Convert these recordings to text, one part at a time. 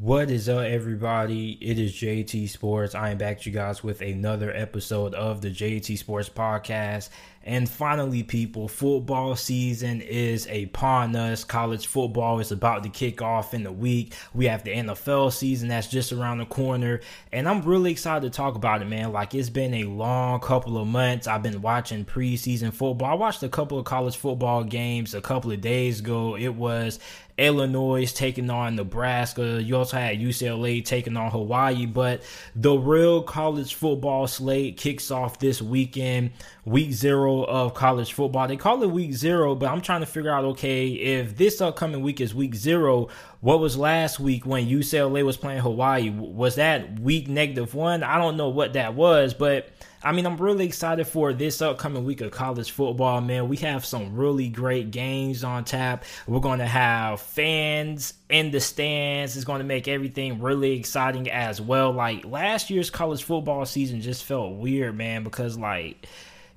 What is up, everybody? It is JT Sports. I am back to you guys with another episode of the JT Sports Podcast. And finally, people, football season is upon us. College football is about to kick off in the week. We have the NFL season that's just around the corner. And I'm really excited to talk about it, man. Like, it's been a long couple of months. I've been watching preseason football. I watched a couple of college football games a couple of days ago. It was Illinois taking on Nebraska. You also had UCLA taking on Hawaii. But the real college football slate kicks off this weekend, week zero of college football. They call it week zero, but I'm trying to figure out okay, if this upcoming week is week zero, what was last week when UCLA was playing Hawaii? Was that week negative one? I don't know what that was, but I mean, I'm really excited for this upcoming week of college football, man. We have some really great games on tap. We're going to have fans in the stands. It's going to make everything really exciting as well. Like last year's college football season just felt weird, man, because like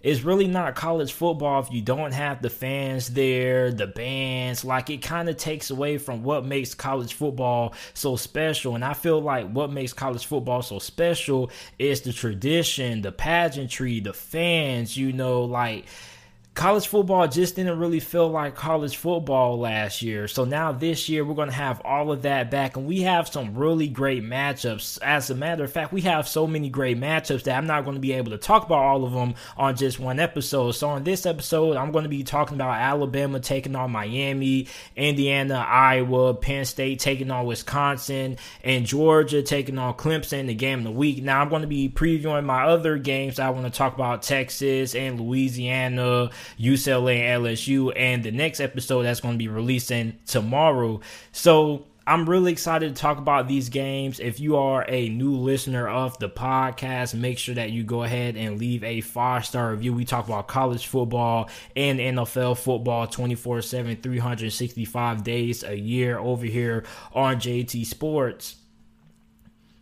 it's really not college football if you don't have the fans there, the bands. Like it kind of takes away from what makes college football so special. And I feel like what makes college football so special is the tradition, the pageantry, the fans, you know, like college football just didn't really feel like college football last year. So now this year we're going to have all of that back and we have some really great matchups. As a matter of fact, we have so many great matchups that I'm not going to be able to talk about all of them on just one episode. So on this episode, I'm going to be talking about Alabama taking on Miami, Indiana, Iowa, Penn State taking on Wisconsin, and Georgia taking on Clemson, the game of the week. Now I'm going to be previewing my other games. I want to talk about Texas and Louisiana UCLA and LSU, and the next episode that's going to be releasing tomorrow. So I'm really excited to talk about these games. If you are a new listener of the podcast, make sure that you go ahead and leave a five star review. We talk about college football and NFL football 24 7, 365 days a year over here on JT Sports.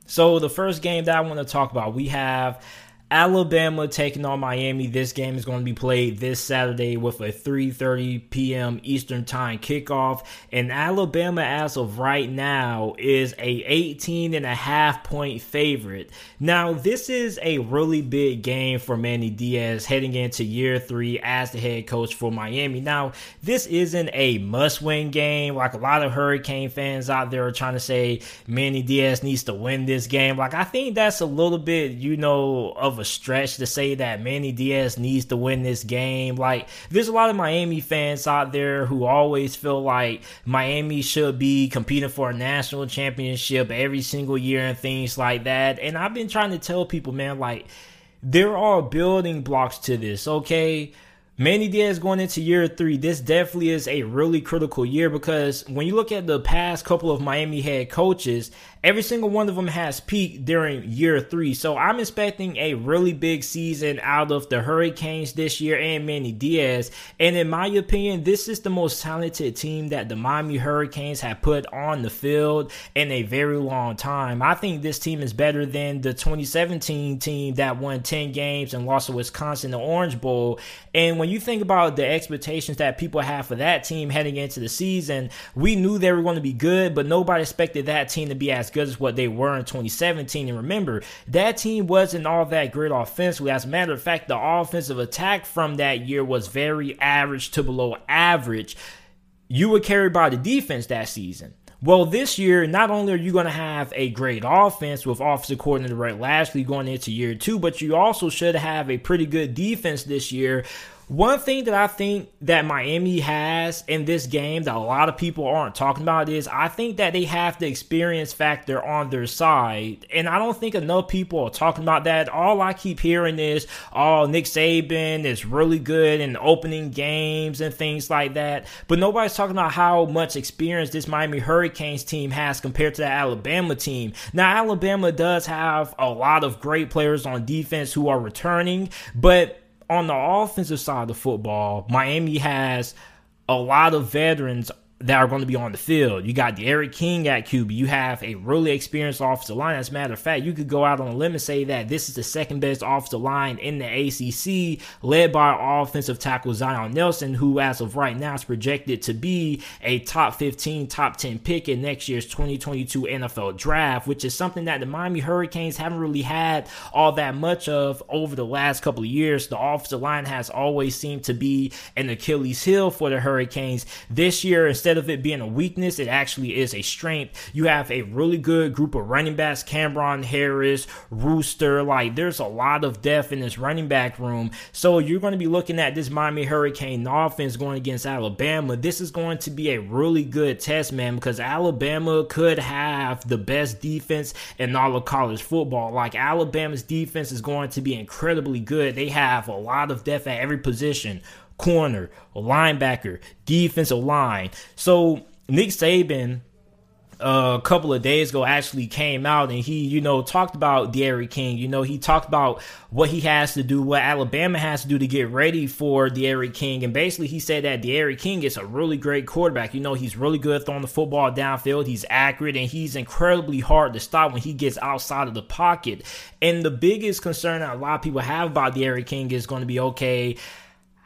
So, the first game that I want to talk about, we have Alabama taking on Miami. This game is going to be played this Saturday with a 3:30 p.m. Eastern Time kickoff. And Alabama, as of right now, is a 18 and a half point favorite. Now, this is a really big game for Manny Diaz heading into year three as the head coach for Miami. Now, this isn't a must-win game. Like a lot of Hurricane fans out there are trying to say Manny Diaz needs to win this game. Like I think that's a little bit, you know, of a stretch to say that Manny Diaz needs to win this game. Like, there's a lot of Miami fans out there who always feel like Miami should be competing for a national championship every single year and things like that. And I've been trying to tell people, man, like, there are building blocks to this, okay? Manny Diaz going into year three, this definitely is a really critical year because when you look at the past couple of Miami head coaches, every single one of them has peaked during year three. So I'm expecting a really big season out of the Hurricanes this year and Manny Diaz. And in my opinion, this is the most talented team that the Miami Hurricanes have put on the field in a very long time. I think this team is better than the 2017 team that won 10 games and lost to Wisconsin, the Orange Bowl. And when you think about the expectations that people have for that team heading into the season, we knew they were going to be good, but nobody expected that team to be as good as what they were in 2017. And remember, that team wasn't all that great offensively. As a matter of fact, the offensive attack from that year was very average to below average. You were carried by the defense that season. Well, this year, not only are you going to have a great offense with offensive coordinator Rhett Lashlee going into year two, but you also should have a pretty good defense this year one thing that I think that Miami has in this game that a lot of people aren't talking about is I think that they have the experience factor on their side. And I don't think enough people are talking about that. All I keep hearing is, oh, Nick Saban is really good in opening games and things like that. But nobody's talking about how much experience this Miami Hurricanes team has compared to the Alabama team. Now, Alabama does have a lot of great players on defense who are returning, but on the offensive side of the football, Miami has a lot of veterans that are going to be on the field. You got D'Eriq King at QB. You have a really experienced offensive line. As a matter of fact, you could go out on a limb and say that this is the second best offensive line in the ACC, led by offensive tackle Zion Nelson, who as of right now is projected to be a top 15, top 10 pick in next year's 2022 NFL draft, which is something that the Miami Hurricanes haven't really had all that much of over the last couple of years. The offensive line has always seemed to be an Achilles heel for the Hurricanes. This year, instead instead of it being a weakness, it actually is a strength. You have a really good group of running backs, Cam'Ron Harris, Rooster. Like, there's a lot of depth in this running back room. So you're going to be looking at this Miami Hurricane offense going against Alabama. This is going to be a really good test, man, because Alabama could have the best defense in all of college football. Like, Alabama's defense is going to be incredibly good. They have a lot of depth at every position corner, linebacker, defensive line. So Nick Saban a couple of days ago actually came out and he, you know, talked about D'Eriq King. You know, he talked about what he has to do, what Alabama has to do to get ready for D'Eriq King. And basically, he said that D'Eriq King is a really great quarterback. You know, he's really good throwing the football downfield. He's accurate and he's incredibly hard to stop when he gets outside of the pocket. And the biggest concern that a lot of people have about D'Eriq King is going to be okay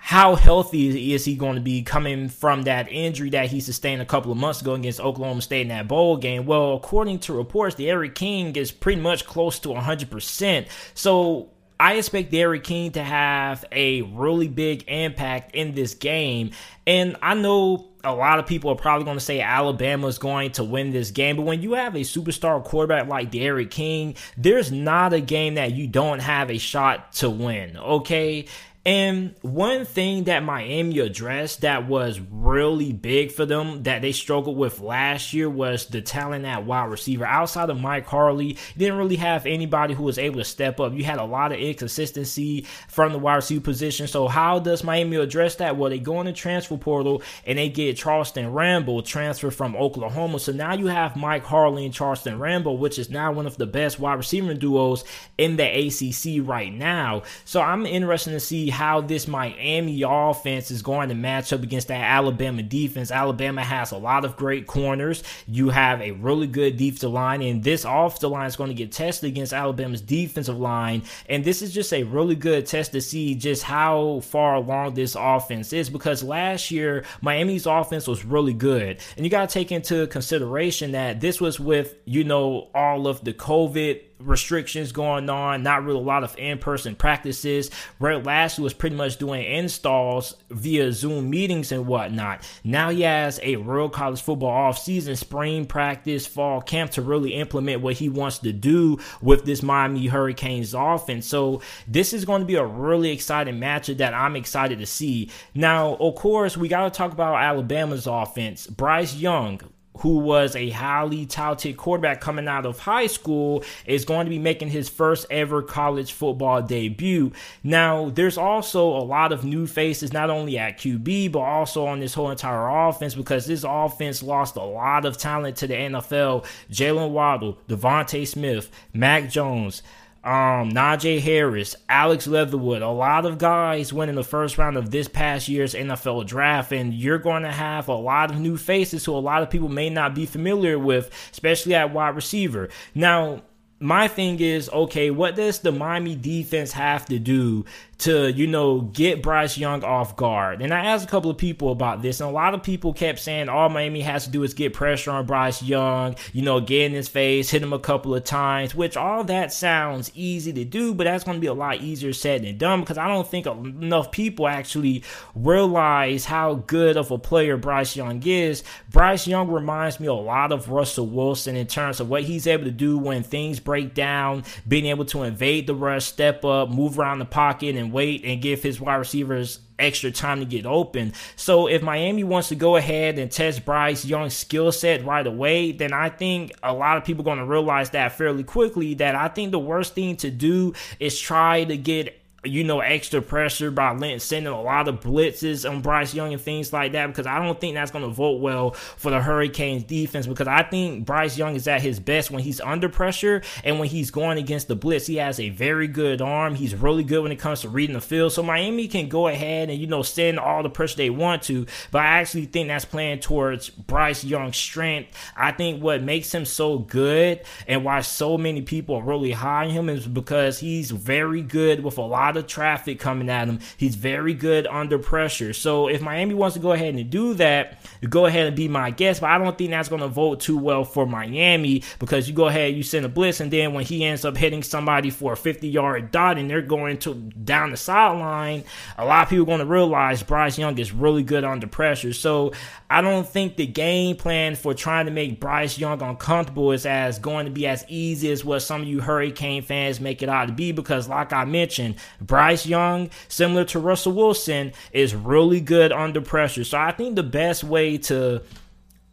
how healthy is he going to be coming from that injury that he sustained a couple of months ago against Oklahoma State in that bowl game? Well, according to reports, D'Eriq King is pretty much close to 100%. So I expect D'Eriq King to have a really big impact in this game. And I know a lot of people are probably going to say Alabama is going to win this game, but when you have a superstar quarterback like D'Eriq King, there's not a game that you don't have a shot to win, okay? And one thing that Miami addressed that was really big for them that they struggled with last year was the talent at wide receiver. Outside of Mike Harley, didn't really have anybody who was able to step up. You had a lot of inconsistency from the wide receiver position. So how does Miami address that? Well, they go in the transfer portal and they get Charleston Rambo transfer from Oklahoma. So now you have Mike Harley and Charleston Rambo, which is now one of the best wide receiver duos in the ACC right now. So I'm interested to see how this Miami offense is going to match up against that Alabama defense. Alabama has a lot of great corners. You have a really good defensive line, and this offensive line is going to get tested against Alabama's defensive line. And this is just a really good test to see just how far along this offense is because last year Miami's offense was really good. And you got to take into consideration that this was with, you know, all of the COVID restrictions going on, not really a lot of in person practices. Rhett Lashlee was pretty much doing installs via Zoom meetings and whatnot. Now he has a real college football off season, spring practice, fall camp to really implement what he wants to do with this Miami Hurricanes offense. So this is going to be a really exciting matchup that I'm excited to see. Now, of course, we got to talk about Alabama's offense. Bryce Young, who was a highly touted quarterback coming out of high school, is going to be making his first ever college football debut. Now, there's also a lot of new faces, not only at QB, but also on this whole entire offense because this offense lost a lot of talent to the NFL. Jaylen Waddle, DeVonta Smith, Mac Jones um, Najee Harris, Alex Leatherwood, a lot of guys went in the first round of this past year's NFL draft, and you're going to have a lot of new faces who a lot of people may not be familiar with, especially at wide receiver. Now, my thing is okay, what does the Miami defense have to do to, you know, get Bryce Young off guard. And I asked a couple of people about this, and a lot of people kept saying all Miami has to do is get pressure on Bryce Young, you know, get in his face, hit him a couple of times, which all that sounds easy to do, but that's going to be a lot easier said than done because I don't think enough people actually realize how good of a player Bryce Young is. Bryce Young reminds me a lot of Russell Wilson in terms of what he's able to do when things break down, being able to invade the rush, step up, move around the pocket, and and wait and give his wide receivers extra time to get open. So if Miami wants to go ahead and test Bryce Young's skill set right away, then I think a lot of people are going to realize that fairly quickly that I think the worst thing to do is try to get you know, extra pressure by sending a lot of blitzes on Bryce Young and things like that because I don't think that's going to vote well for the Hurricanes defense because I think Bryce Young is at his best when he's under pressure and when he's going against the blitz. He has a very good arm. He's really good when it comes to reading the field. So Miami can go ahead and, you know, send all the pressure they want to, but I actually think that's playing towards Bryce Young's strength. I think what makes him so good and why so many people are really high on him is because he's very good with a lot lot of traffic coming at him. He's very good under pressure. So if Miami wants to go ahead and do that, go ahead and be my guest. But I don't think that's going to vote too well for Miami because you go ahead, you send a blitz, and then when he ends up hitting somebody for a 50 yard dot and they're going to down the sideline, a lot of people are going to realize Bryce Young is really good under pressure. So I don't think the game plan for trying to make Bryce Young uncomfortable is as going to be as easy as what some of you Hurricane fans make it out to be because, like I mentioned, Bryce Young, similar to Russell Wilson, is really good under pressure. So I think the best way to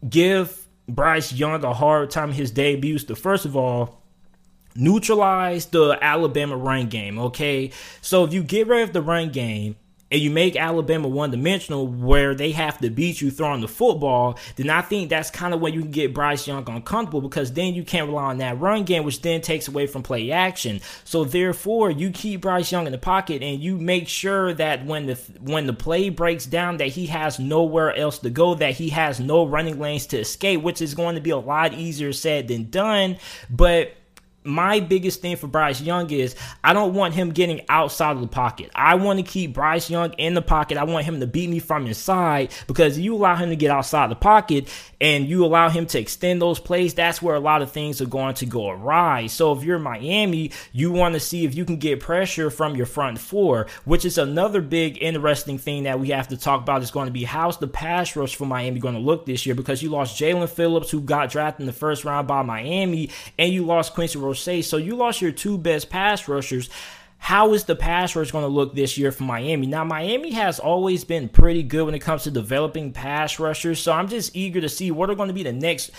give Bryce Young a hard time his debuts to first of all neutralize the Alabama run game. Okay, so if you get rid of the run game and you make Alabama one dimensional where they have to beat you throwing the football, then I think that's kind of when you can get Bryce Young uncomfortable because then you can't rely on that run game, which then takes away from play action. So therefore, you keep Bryce Young in the pocket and you make sure that when the when the play breaks down, that he has nowhere else to go, that he has no running lanes to escape, which is going to be a lot easier said than done. But my biggest thing for Bryce Young is I don't want him getting outside of the pocket. I want to keep Bryce Young in the pocket. I want him to beat me from inside because you allow him to get outside the pocket and you allow him to extend those plays, that's where a lot of things are going to go awry. So if you're Miami, you want to see if you can get pressure from your front four, which is another big interesting thing that we have to talk about is going to be how's the pass rush for Miami going to look this year because you lost Jaelan Phillips who got drafted in the first round by Miami and you lost Quincy Roche. So you lost your two best pass rushers. How is the pass rush going to look this year for Miami? Now, Miami has always been pretty good when it comes to developing pass rushers, so I'm just eager to see what are going to be the next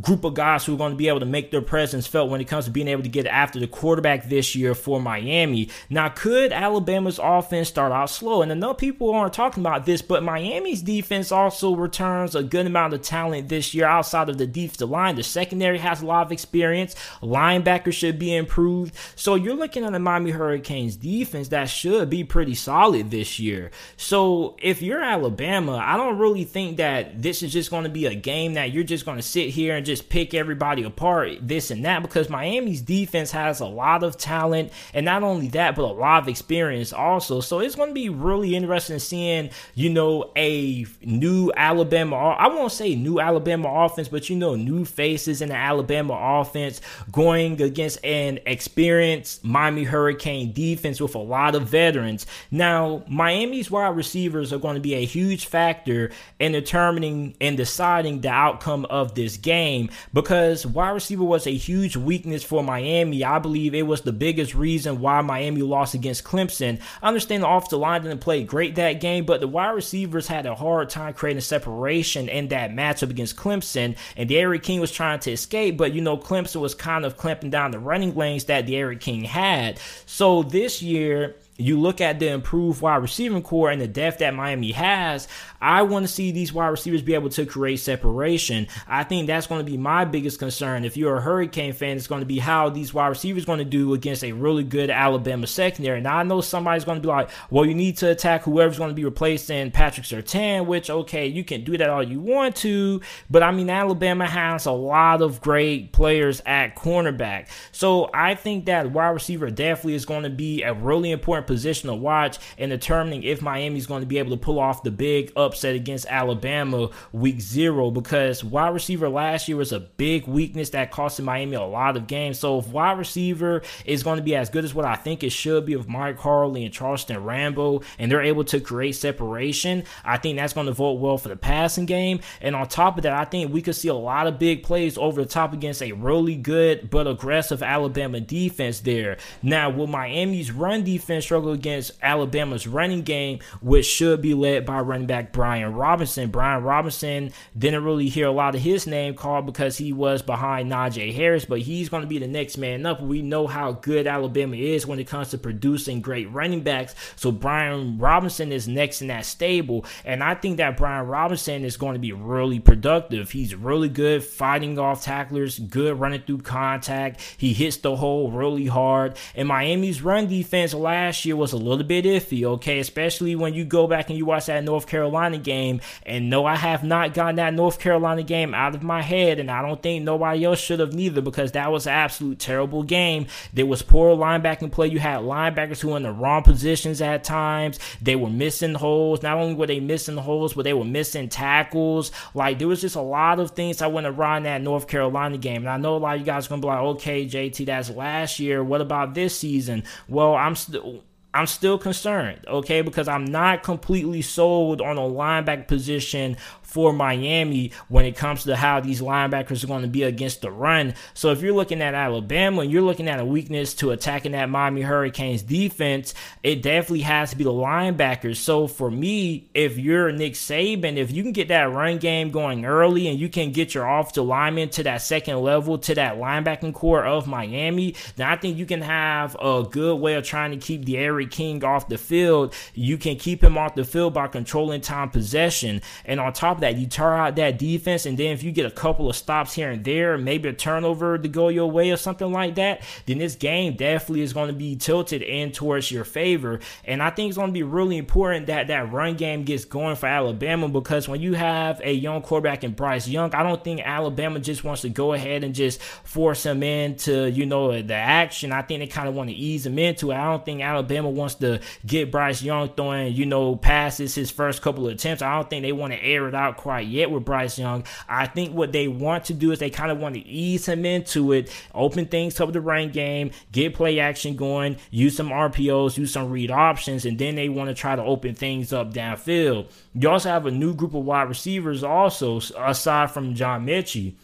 group of guys who are going to be able to make their presence felt when it comes to being able to get after the quarterback this year for Miami. Now, could Alabama's offense start out slow? And I know people aren't talking about this, but Miami's defense also returns a good amount of talent this year outside of the defensive line. The secondary has a lot of experience. Linebackers should be improved. So you're looking at the Miami Hurricanes defense that should be pretty solid this year. So if you're Alabama, I don't really think that this is just going to be a game that you're just going to sit here and just pick everybody apart, this and that, because Miami's defense has a lot of talent, and not only that, but a lot of experience also. So it's going to be really interesting seeing, you know, a new Alabama. I won't say new Alabama offense, but you know, new faces in the Alabama offense going against an experienced Miami Hurricane defense with a lot of veterans. Now, Miami's wide receivers are going to be a huge factor in determining and deciding the outcome of this game game because wide receiver was a huge weakness for Miami. I believe it was the biggest reason why Miami lost against Clemson. I understand the offensive line didn't play great that game, but the wide receivers had a hard time creating separation in that matchup against Clemson. And D'Eriq King was trying to escape, but you know, Clemson was kind of clamping down the running lanes that D'Eriq King had. So this year, you look at the improved wide receiving core and the depth that Miami has, I want to see these wide receivers be able to create separation. I think that's going to be my biggest concern. If you're a Hurricane fan, it's going to be how these wide receivers going to do against a really good Alabama secondary. Now, I know somebody's going to be like, well, you need to attack whoever's going to be replacing Patrick Surtain, which, okay, you can do that all you want to, but I mean, Alabama has a lot of great players at cornerback. So I think that wide receiver definitely is going to be a really important position to watch in determining if Miami's going to be able to pull off the big upset against Alabama week zero because wide receiver last year was a big weakness that costed Miami a lot of games. So if wide receiver is going to be as good as what I think it should be with Mike Harley and Charleston Rambo and they're able to create separation, I think that's going to vote well for the passing game. And on top of that, I think we could see a lot of big plays over the top against a really good but aggressive Alabama defense there. Now, will Miami's run defense struggle against Alabama's running game, which should be led by running back Brian Robinson. Brian Robinson didn't really hear a lot of his name called because he was behind Najee Harris, but he's going to be the next man up. We know how good Alabama is when it comes to producing great running backs. So Brian Robinson is next in that stable. And I think that Brian Robinson is going to be really productive. He's really good fighting off tacklers, good running through contact. He hits the hole really hard. And Miami's run defense last year was a little bit iffy, okay? Especially when you go back and you watch that North Carolina game. And no, I have not gotten that North Carolina game out of my head. And I don't think nobody else should have neither because that was an absolute terrible game. There was poor linebacking play. You had linebackers who were in the wrong positions at times. They were missing holes. Not only were they missing holes, but they were missing tackles. Like there was just a lot of things I went around that North Carolina game. And I know a lot of you guys are gonna be like, okay, JT, that's last year. What about this season? Well, I'm still I'm still concerned, okay, because I'm not completely sold on a linebacker position for Miami when it comes to how these linebackers are going to be against the run. So if you're looking at Alabama and you're looking at a weakness to attacking that Miami Hurricanes defense, it definitely has to be the linebackers. So for me, if you're Nick Saban, if you can get that run game going early and you can get your off offensive lineman to that second level, to that linebacking core of Miami, then I think you can have a good way of trying to keep D'Eriq King off the field. You can keep him off the field by controlling time possession. And on top of that, you tire out that defense, and then if you get a couple of stops here and there, maybe a turnover to go your way or something like that, then this game definitely is going to be tilted in towards your favor. And I think it's going to be really important that that run game gets going for Alabama because when you have a young quarterback in Bryce Young, I don't think Alabama just wants to go ahead and just force him into, you know, the action. I think they kind of want to ease him into it. I don't think Alabama wants to get Bryce Young throwing, you know, passes his first couple of attempts. I don't think they want to air it out quite yet with Bryce Young. I think what they want to do is they kind of want to ease him into it, open things up the running game, get play action going, use some RPOs, use some read options, and then they want to try to open things up downfield. You also have a new group of wide receivers also, aside from John Metchie.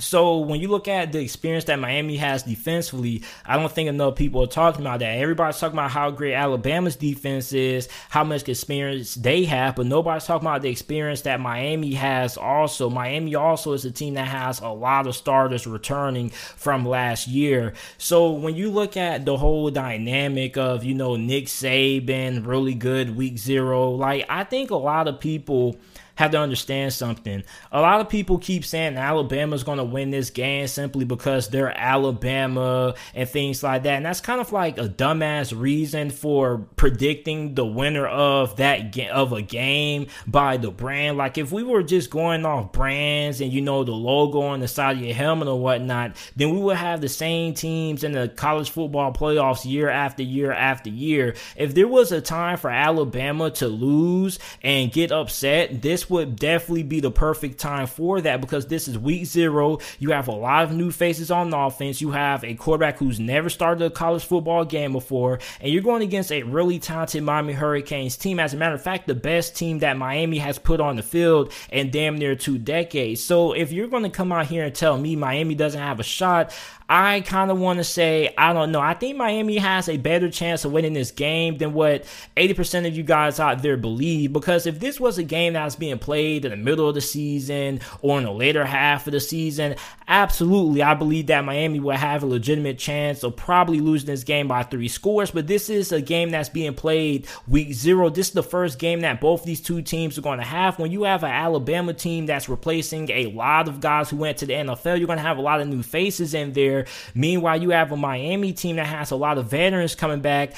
So when you look at the experience that Miami has defensively, I don't think enough people are talking about that. Everybody's talking about how great Alabama's defense is, how much experience they have, but nobody's talking about the experience that Miami has also. Miami also is a team that has a lot of starters returning from last year. So when you look at the whole dynamic of, you know, Nick Saban, really good week zero, like I think a lot of people have to understand something. A lot of people keep saying Alabama's going to win this game simply because they're Alabama and things like that. And that's kind of like a dumbass reason for predicting the winner of that of a game by the brand. Like if we were just going off brands and you know the logo on the side of your helmet or whatnot, then we would have the same teams in the college football playoffs year after year after year. If there was a time for Alabama to lose and get upset, this would definitely be the perfect time for that because this is week zero. You have a lot of new faces on the offense. You have a quarterback who's never started a college football game before, and you're going against a really talented Miami Hurricanes team. As a matter of fact, the best team that Miami has put on the field in damn near two decades. So if you're going to come out here and tell me Miami doesn't have a shot, I kind of want to say, I don't know. I think Miami has a better chance of winning this game than what 80% of you guys out there believe. Because if this was a game that was being played in the middle of the season or in the later half of the season, absolutely, I believe that Miami will have a legitimate chance of probably losing this game by three scores. But this is a game that's being played week zero. This is the first game that both these two teams are going to have. When you have an Alabama team that's replacing a lot of guys who went to the NFL, you're going to have a lot of new faces in there. Meanwhile, you have a Miami team that has a lot of veterans coming back.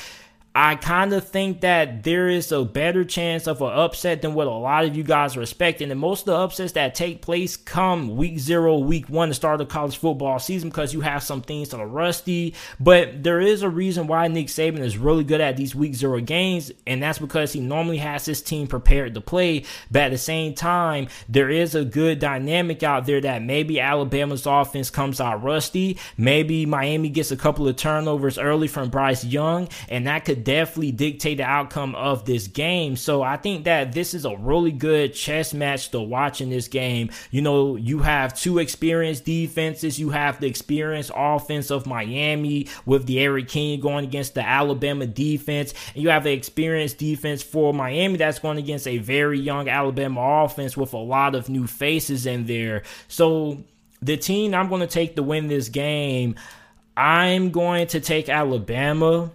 I kind of think that there is a better chance of an upset than what a lot of you guys are expecting. And most of the upsets that take place come week zero, week one, the start of the college football season because you have some things that are rusty. But there is a reason why Nick Saban is really good at these week zero games, and that's because he normally has his team prepared to play. But at the same time, there is a good dynamic out there that maybe Alabama's offense comes out rusty. Maybe Miami gets a couple of turnovers early from Bryce Young, and that could definitely dictate the outcome of this game. So I think that this is a really good chess match to watch in this game. You know, you have two experienced defenses. You have the experienced offense of Miami with D'Eriq King going against the Alabama defense. And you have the experienced defense for Miami that's going against a very young Alabama offense with a lot of new faces in there. So the team I'm going to take to win this game, I'm going to take Alabama.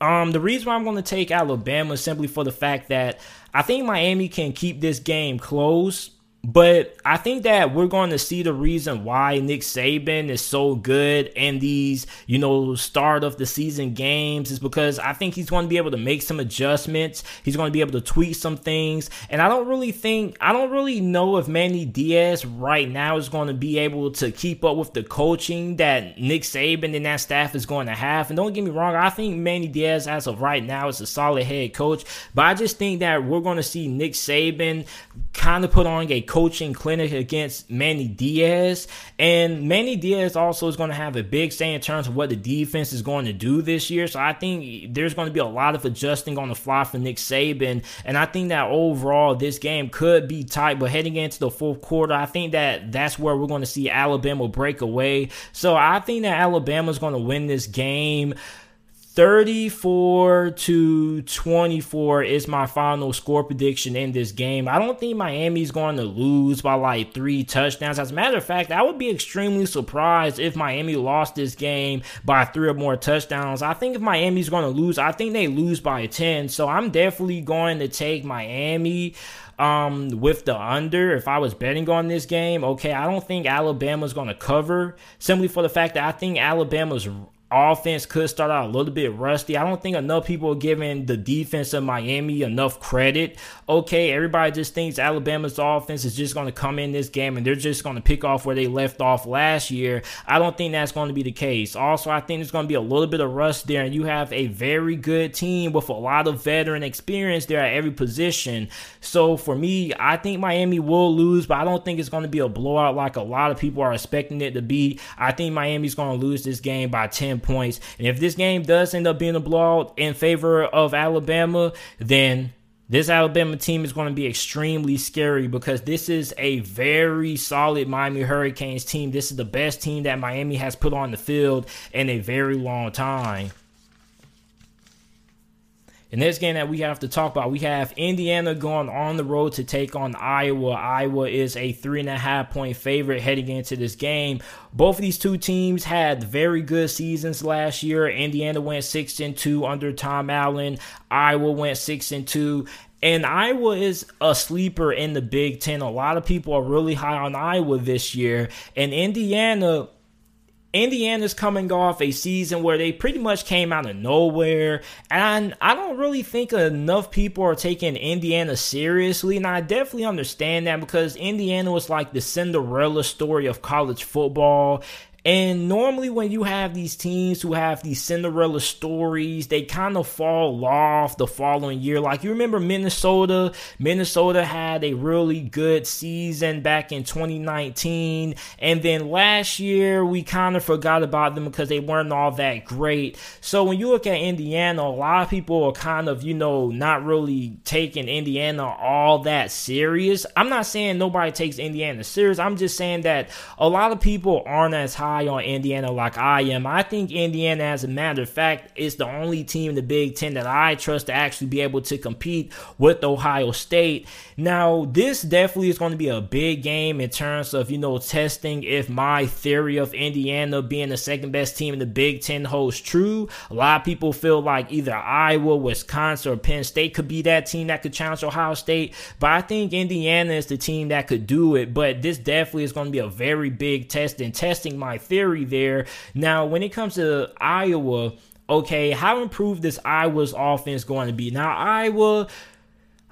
Um, the reason why I'm going to take Alabama is simply for the fact that I think Miami can keep this game close. But I think that we're going to see the reason why Nick Saban is so good in these, you know, start of the season games is because I think he's going to be able to make some adjustments. He's going to be able to tweak some things. And I don't really think, I don't really know if Manny Diaz right now is going to be able to keep up with the coaching that Nick Saban and that staff is going to have. And don't get me wrong, I think Manny Diaz, as of right now, is a solid head coach. But I just think that we're going to see Nick Saban kind of put on a coaching clinic against Manny Diaz. And Manny Diaz also is going to have a big say in terms of what the defense is going to do this year. So I think there's going to be a lot of adjusting on the fly for Nick Saban. And I think that overall this game could be tight. But heading into the fourth quarter, I think that that's where we're going to see Alabama break away. So I think that Alabama is going to win this game. 34 to 24 is my final score prediction in this game. I don't think Miami's going to lose by like three touchdowns. As a matter of fact, I would be extremely surprised if Miami lost this game by three or more touchdowns. I think if Miami's going to lose, I think they lose by 10. So I'm definitely going to take Miami um, with the under. If I was betting on this game, okay, I don't think Alabama's going to cover simply for the fact that I think Alabama's offense could start out a little bit rusty. I don't think enough people are giving the defense of Miami enough credit. Okay, everybody just thinks Alabama's offense is just going to come in this game and they're just going to pick off where they left off last year. I don't think that's going to be the case. Also, I think there's going to be a little bit of rust there, and you have a very good team with a lot of veteran experience there at every position. So for me, I think Miami will lose, but I don't think it's going to be a blowout like a lot of people are expecting it to be. I think Miami's going to lose this game by 10 10 points. And if this game does end up being a blowout in favor of Alabama, then this Alabama team is going to be extremely scary because this is a very solid Miami Hurricanes team. This is the best team that Miami has put on the field in a very long time. The next game that we have to talk about, we have Indiana going on the road to take on Iowa. Iowa is a three and a half point favorite heading into this game. Both of these two teams had very good seasons last year. Indiana went six and two under Tom Allen. Iowa went six and two. And Iowa is a sleeper in the Big Ten. A lot of people are really high on Iowa this year. And Indiana Indiana's coming off a season where they pretty much came out of nowhere. And I don't really think enough people are taking Indiana seriously. And I definitely understand that because Indiana was like the Cinderella story of college football. And normally, when you have these teams who have these Cinderella stories, they kind of fall off the following year. Like you remember Minnesota, Minnesota had a really good season back in 2019. And then last year, we kind of forgot about them because they weren't all that great. So when you look at Indiana, a lot of people are kind of, you know, not really taking Indiana all that serious. I'm not saying nobody takes Indiana serious. I'm just saying that a lot of people aren't as high high on Indiana like I am. I think Indiana, as a matter of fact, is the only team in the Big Ten that I trust to actually be able to compete with Ohio State. Now, this definitely is going to be a big game in terms of, you know, testing if my theory of Indiana being the second best team in the Big Ten holds true. A lot of people feel like either Iowa, Wisconsin, or Penn State could be that team that could challenge Ohio State. But I think Indiana is the team that could do it. But this definitely is going to be a very big test in testing my theory there. Now, when it comes to Iowa, okay, how improved is Iowa's offense going to be? Now, Iowa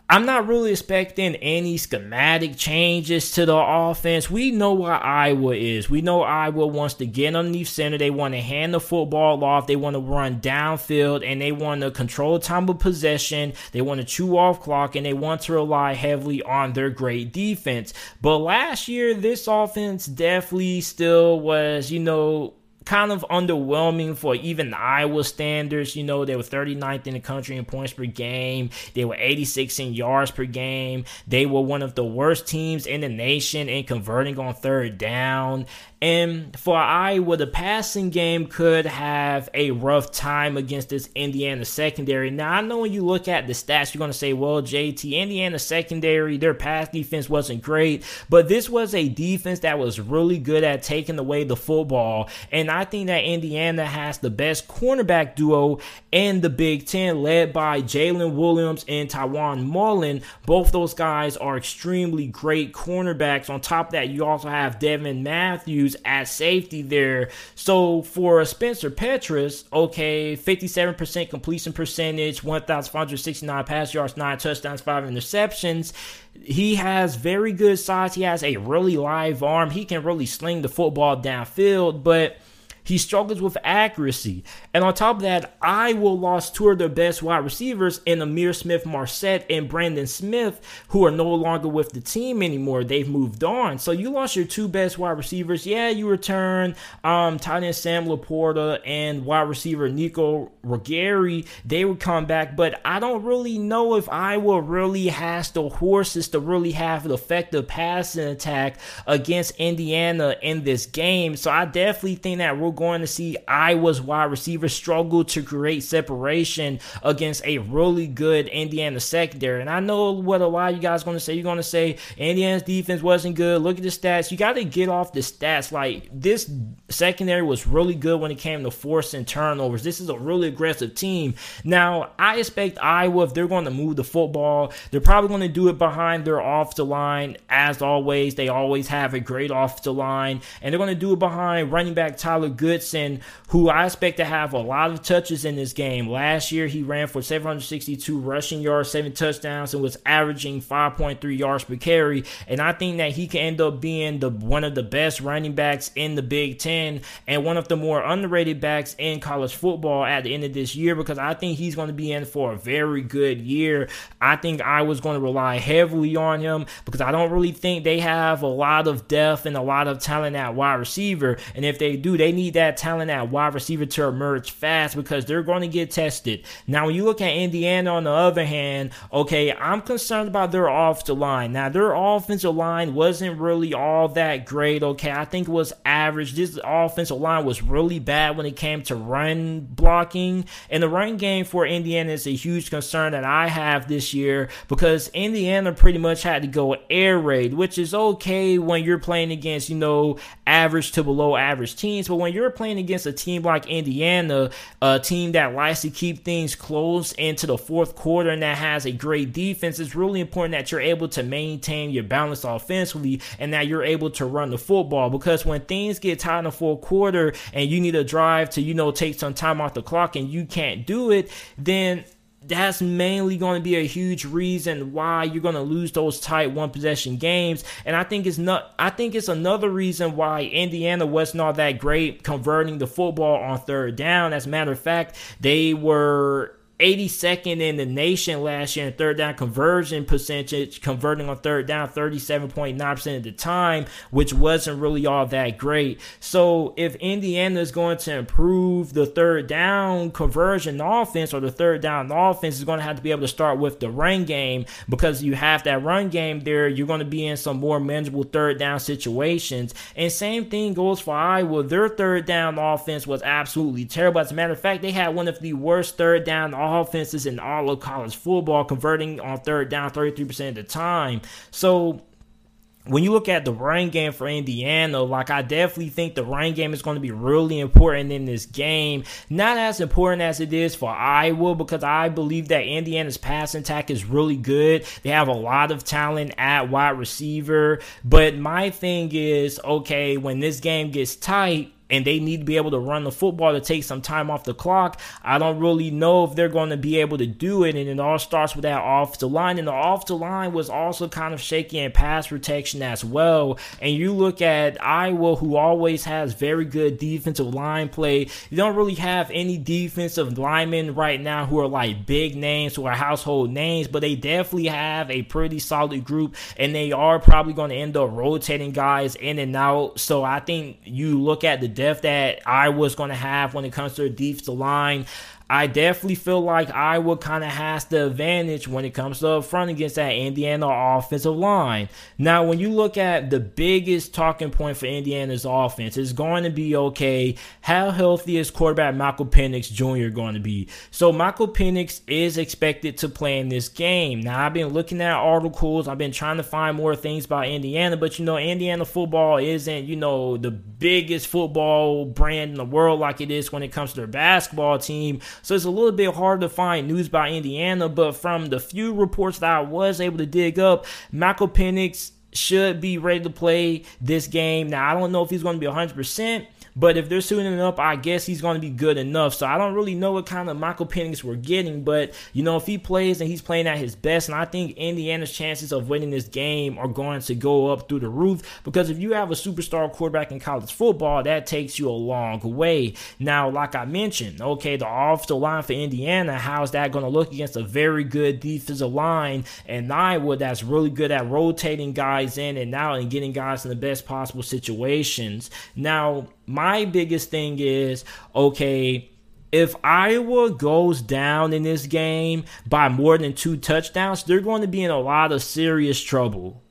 I'm not really expecting any schematic changes to the offense. We know what Iowa is. We know Iowa wants to get underneath center. They want to hand the football off. They want to run downfield and they want to control time of possession. They want to chew off clock and they want to rely heavily on their great defense. But last year, this offense definitely still was, you know, kind of underwhelming for even Iowa standards. You know, they were 39th in the country in points per game. They were 86 in yards per game. They were one of the worst teams in the nation in converting on third down. And for Iowa, the passing game could have a rough time against this Indiana secondary. Now, I know when you look at the stats, you're going to say, well, JT, Indiana secondary, their pass defense wasn't great, but this was a defense that was really good at taking away the football. And I think that Indiana has the best cornerback duo in the Big Ten, led by Jaylin Williams and Tiawan Mullen. Both those guys are extremely great cornerbacks. On top of that, you also have Devon Matthews at safety there. So for Spencer Petras, okay, 57% completion percentage, 1,569 pass yards, 9 touchdowns, 5 interceptions. He has very good size. He has a really live arm. He can really sling the football downfield, but he struggles with accuracy. And on top of that, Iowa lost two of their best wide receivers in Ihmir Smith-Marsette and Brandon Smith, who are no longer with the team anymore. They've moved on. So you lost your two best wide receivers. Yeah, you return um, tight end Sam LaPorta and wide receiver Nico Ragaini. They would come back, but I don't really know if Iowa really has the horses to really have an effective passing attack against Indiana in this game. So I definitely think that we're going to see Iowa's wide receivers struggle to create separation against a really good Indiana secondary. And I know what a lot of you guys are going to say. You're going to say Indiana's defense wasn't good. Look at the stats. You got to get off the stats. Like this secondary was really good when it came to forcing turnovers. This is a really aggressive team. Now, I expect Iowa, if they're going to move the football, they're probably going to do it behind their offensive line. As always, they always have a great offensive line. And they're going to do it behind running back Tyler Goodson, who I expect to have a lot of touches in this game. Last year, he ran for 762 rushing yards, seven touchdowns, and was averaging 5.3 yards per carry. And I think that he can end up being the one of the best running backs in the Big Ten and one of the more underrated backs in college football at the end of this year because I think he's going to be in for a very good year. I think I was going to rely heavily on him because I don't really think they have a lot of depth and a lot of talent at wide receiver. And if they do, they need that talent at wide receiver to emerge fast because they're going to get tested. Now, when you look at Indiana on the other hand, okay, I'm concerned about their offensive line. Now, their offensive line wasn't really all that great, okay? I think it was average. This offensive line was really bad when it came to run blocking. And the run game for Indiana is a huge concern that I have this year because Indiana pretty much had to go air raid, which is okay when you're playing against, you know, average to below average teams. But when you're playing against a team like Indiana, a team that likes to keep things close into the fourth quarter and that has a great defense, it's really important that you're able to maintain your balance offensively and that you're able to run the football. Because when things get tight in the fourth quarter and you need a drive to, you know, take some time off the clock and you can't do it, then that's mainly going to be a huge reason why you're going to lose those tight one possession games. And I think it's not. I think it's another reason why Indiana wasn't that great converting the football on third down. As a matter of fact, they were 82nd in the nation last year in third down conversion percentage, converting on third down 37.9% of the time, which wasn't really all that great. So if Indiana is going to improve the third down conversion offense or the third down offense is going to have to be able to start with the run game because you have that run game there, you're going to be in some more manageable third down situations. And same thing goes for Iowa. Their third down offense was absolutely terrible. As a matter of fact, they had one of the worst third down offenses in all of college football, converting on third down 33% of the time. So when you look at the run game for Indiana, like I definitely think the run game is going to be really important in this game. Not as important as it is for Iowa because I believe that Indiana's passing attack is really good. They have a lot of talent at wide receiver. But my thing is, okay, when this game gets tight, and they need to be able to run the football to take some time off the clock. I don't really know if they're going to be able to do it, and it all starts with that offensive line. And the offensive line was also kind of shaky in pass protection as well. And you look at Iowa, who always has very good defensive line play. You don't really have any defensive linemen right now who are like big names, who are household names, but they definitely have a pretty solid group, and they are probably going to end up rotating guys in and out. So I think you look at the depth that I was going to have when it comes to their defensive line, I definitely feel like Iowa kind of has the advantage when it comes to up front against that Indiana offensive line. Now, when you look at the biggest talking point for Indiana's offense, it's going to be okay. How healthy is quarterback Michael Penix Jr. going to be? So, Michael Penix is expected to play in this game. Now, I've been looking at articles, I've been trying to find more things about Indiana, but you know, Indiana football isn't, you know, the biggest football brand in the world like it is when it comes to their basketball team. So it's a little bit hard to find news about Indiana, but from the few reports that I was able to dig up, Michael Penix should be ready to play this game. Now, I don't know if he's going to be 100%, but if they're suiting up, I guess he's going to be good enough. So I don't really know what kind of Michael Penix we're getting, but you know, if he plays and he's playing at his best, and I think Indiana's chances of winning this game are going to go up through the roof because if you have a superstar quarterback in college football, that takes you a long way. Now, like I mentioned, okay, the offensive line for Indiana, how's that going to look against a very good defensive line and Iowa that's really good at rotating guys in and out and getting guys in the best possible situations. Now, my biggest thing is okay, if Iowa goes down in this game by more than two touchdowns, they're going to be in a lot of serious trouble.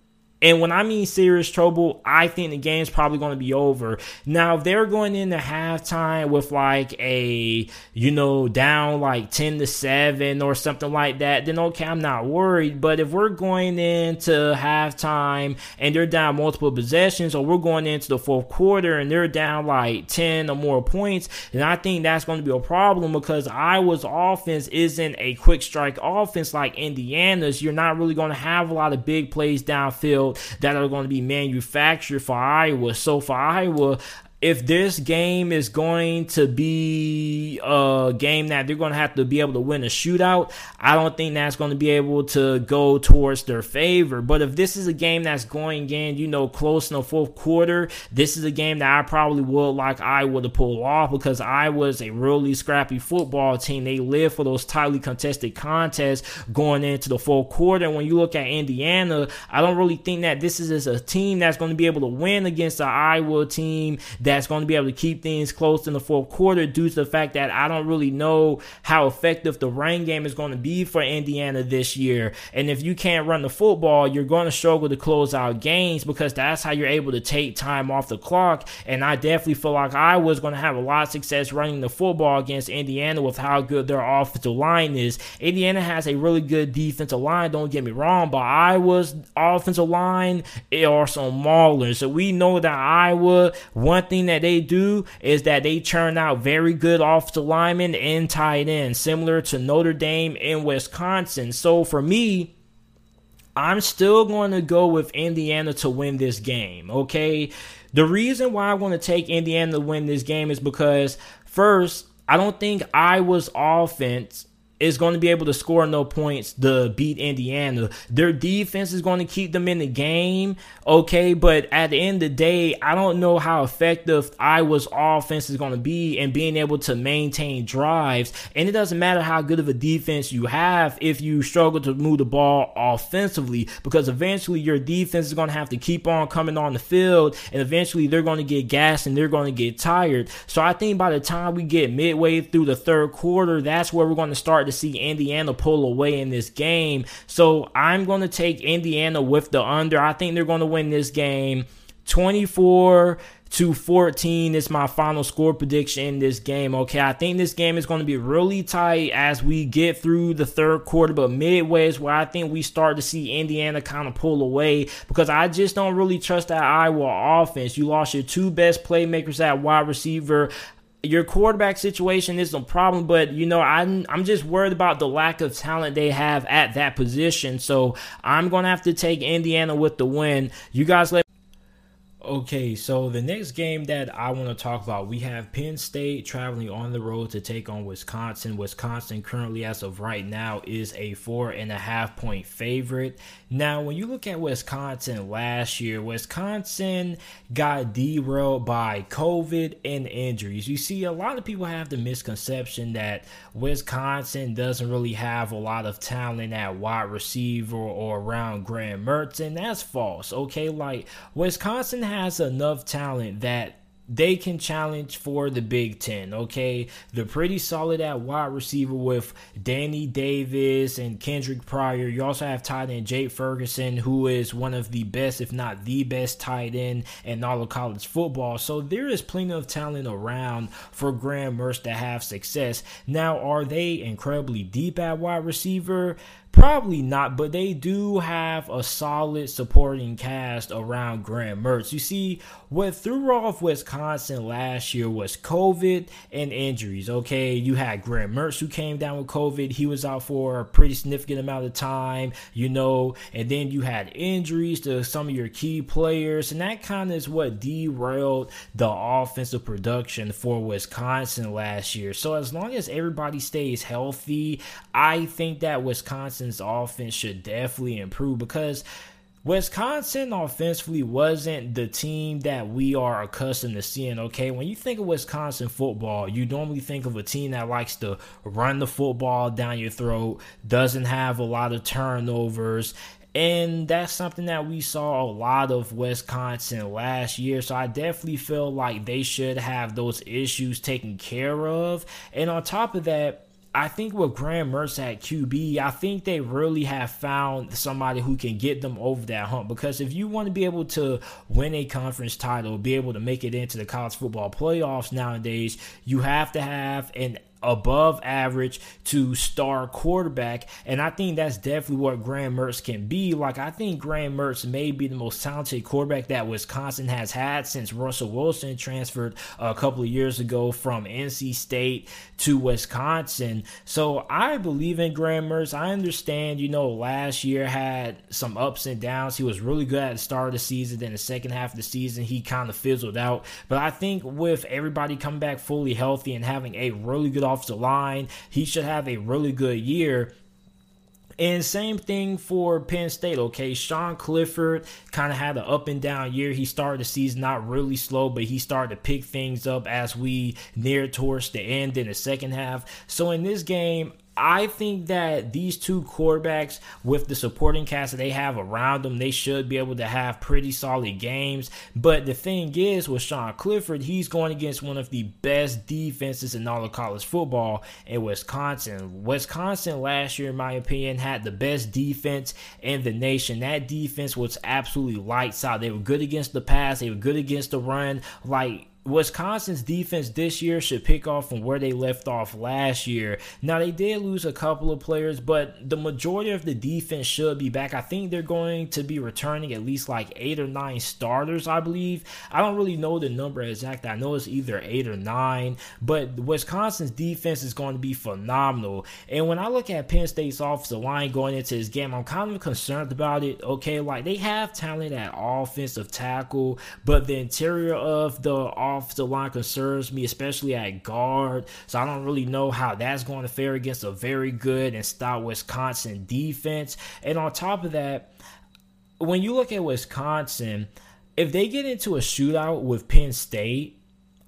And when I mean serious trouble, I think the game's probably going to be over. Now, if they're going into halftime with like a, you know, down like 10 to 7 or something like that, then okay, I'm not worried. But if we're going into halftime and they're down multiple possessions, or we're going into the fourth quarter and they're down like 10 or more points, then I think that's going to be a problem because Iowa's offense isn't a quick strike offense like Indiana's. You're not really going to have a lot of big plays downfield that are going to be manufactured for Iowa. So for Iowa, if this game is going to be a game that they're going to have to be able to win a shootout, I don't think that's going to be able to go towards their favor. But if this is a game that's going in, you know, close in the fourth quarter, this is a game that I probably would like Iowa to pull off because Iowa is a really scrappy football team. They live for those tightly contested contests going into the fourth quarter. And when you look at Indiana, I don't really think that this is a team that's going to be able to win against the Iowa team that that's going to be able to keep things close in the fourth quarter due to the fact that I don't really know how effective the rain game is going to be for Indiana this year. And if you can't run the football, you're going to struggle to close out games because that's how you're able to take time off the clock. And I definitely feel like I was going to have a lot of success running the football against Indiana with how good their offensive line is. Indiana has a really good defensive line, don't get me wrong, but Iowa's offensive line are some maulers. So we know that Iowa, one thing thing that they do is that they churn out very good offensive linemen and tight ends, similar to Notre Dame and Wisconsin. So for me, I'm still going to go with Indiana to win this game, okay? The reason why I want to take Indiana to win this game is because, first, I don't think Iowa's offense is going to be able to score no points to beat Indiana. Their defense is going to keep them in the game, okay, but at the end of the day, I don't know how effective Iowa's offense is going to be in being able to maintain drives. And it doesn't matter how good of a defense you have if you struggle to move the ball offensively, because eventually your defense is going to have to keep on coming on the field, and eventually they're going to get gassed and they're going to get tired. So I think by the time we get midway through the third quarter, that's where we're going to start to see Indiana pull away in this game. So I'm going to take Indiana with the under. I think they're going to win this game 24 to 14 is my final score prediction in this game. Okay, I think this game is going to be really tight as we get through the third quarter, but midway is where I think we start to see Indiana kind of pull away because I just don't really trust that Iowa offense. You lost your two best playmakers at wide receiver your quarterback situation is no problem, but you know, I'm I'm just worried about the lack of talent they have at that position. So I'm gonna have to take Indiana with the win. You guys let Okay, so the next game that I want to talk about, we have Penn State traveling on the road to take on Wisconsin. Wisconsin currently, as of right now, is a four and a half point favorite. Now, when you look at Wisconsin last year, Wisconsin got derailed by COVID and injuries. You see, a lot of people have the misconception that Wisconsin doesn't really have a lot of talent at wide receiver or around Graham Mertz, and that's false. Okay, like Wisconsin has enough talent that they can challenge for the Big Ten. Okay, they're pretty solid at wide receiver with Danny Davis and Kendric Pryor. You also have tight end Jake Ferguson, who is one of the best, if not the best, tight end in all of college football. So there is plenty of talent around for Graham Mertz to have success. Now, are they incredibly deep at wide receiver? Probably not, but they do have a solid supporting cast around Graham Mertz. You see, what threw off Wisconsin last year was COVID and injuries. Okay, you had Graham Mertz who came down with COVID. He was out for a pretty significant amount of time, you know, and then you had injuries to some of your key players, and that kind of is what derailed the offensive production for Wisconsin last year. So as long as everybody stays healthy, I think that Wisconsin Wisconsin's offense should definitely improve because Wisconsin offensively wasn't the team that we are accustomed to seeing, okay? When you think of Wisconsin football, you normally think of a team that likes to run the football down your throat, doesn't have a lot of turnovers, and that's something that we saw a lot of Wisconsin last year. So I definitely feel like they should have those issues taken care of. And on top of that, I think with Graham Mertz at QB, I think they really have found somebody who can get them over that hump. Because if you want to be able to win a conference title, be able to make it into the college football playoffs nowadays, you have to have an above average to star quarterback. And I think that's definitely what Graham Mertz can be. Like, I think Graham Mertz may be the most talented quarterback that Wisconsin has had since Russell Wilson transferred a couple of years ago from NC State to Wisconsin. So I believe in Graham Mertz. I understand, you know, last year had some ups and downs. He was really good at the start of the season. Then the second half of the season, he kind of fizzled out. But I think with everybody coming back fully healthy and having a really good offensive line. He should have a really good year. And same thing for Penn State, okay? Sean Clifford kind of had an up and down year. He started the season not really slow, but he started to pick things up as we neared towards the end in the second half. So in this game, I think that these two quarterbacks, with the supporting cast that they have around them, they should be able to have pretty solid games. But the thing is, with Sean Clifford, he's going against one of the best defenses in all of college football in Wisconsin. Wisconsin last year, in my opinion, had the best defense in the nation. That defense was absolutely lights out. They were good against the pass, they were good against the run. Like, Wisconsin's defense this year should pick off from where they left off last year. Now, they did lose a couple of players, but the majority of the defense should be back. I think they're going to be returning at least like eight or nine starters, I believe. I don't really know the number exact. I know it's either eight or nine, but Wisconsin's defense is going to be phenomenal. And when I look at Penn State's offensive line going into this game, I'm kind of concerned about it. Okay, like they have talent at offensive tackle, but the interior of the offensive line concerns me, especially at guard. So I don't really know how that's going to fare against a very good and stout Wisconsin defense. And on top of that, when you look at Wisconsin, if they get into a shootout with Penn State,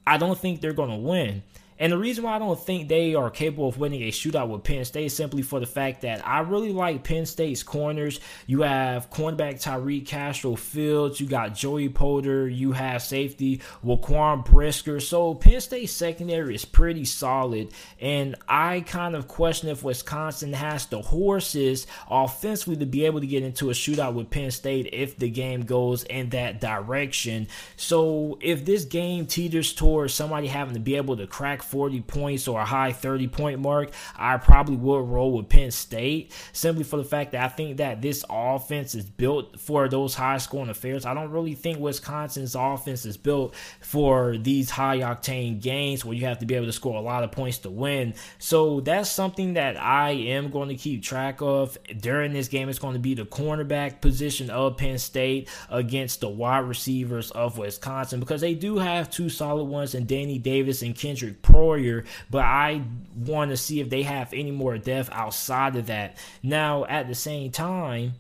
I don't think they're going to win. And the reason why I don't think they are capable of winning a shootout with Penn State is simply for the fact that I really like Penn State's corners. You have cornerback Tariq Castro Fields, you got Joey Porter, you have safety Jaquan Brisker. So Penn State's secondary is pretty solid. And I kind of question if Wisconsin has the horses offensively to be able to get into a shootout with Penn State if the game goes in that direction. So if this game teeters towards somebody having to be able to crack 40 points or a high 30 point mark, I probably would roll with Penn State simply for the fact that I think that this offense is built for those high scoring affairs. I don't really think Wisconsin's offense is built for these high octane games where you have to be able to score a lot of points to win. So that's something that I am going to keep track of during this game. It's going to be the cornerback position of Penn State against the wide receivers of Wisconsin because they do have two solid ones in Danny Davis and Kendric Pryor, but I want to see if they have any more depth outside of that. Now, at the same time,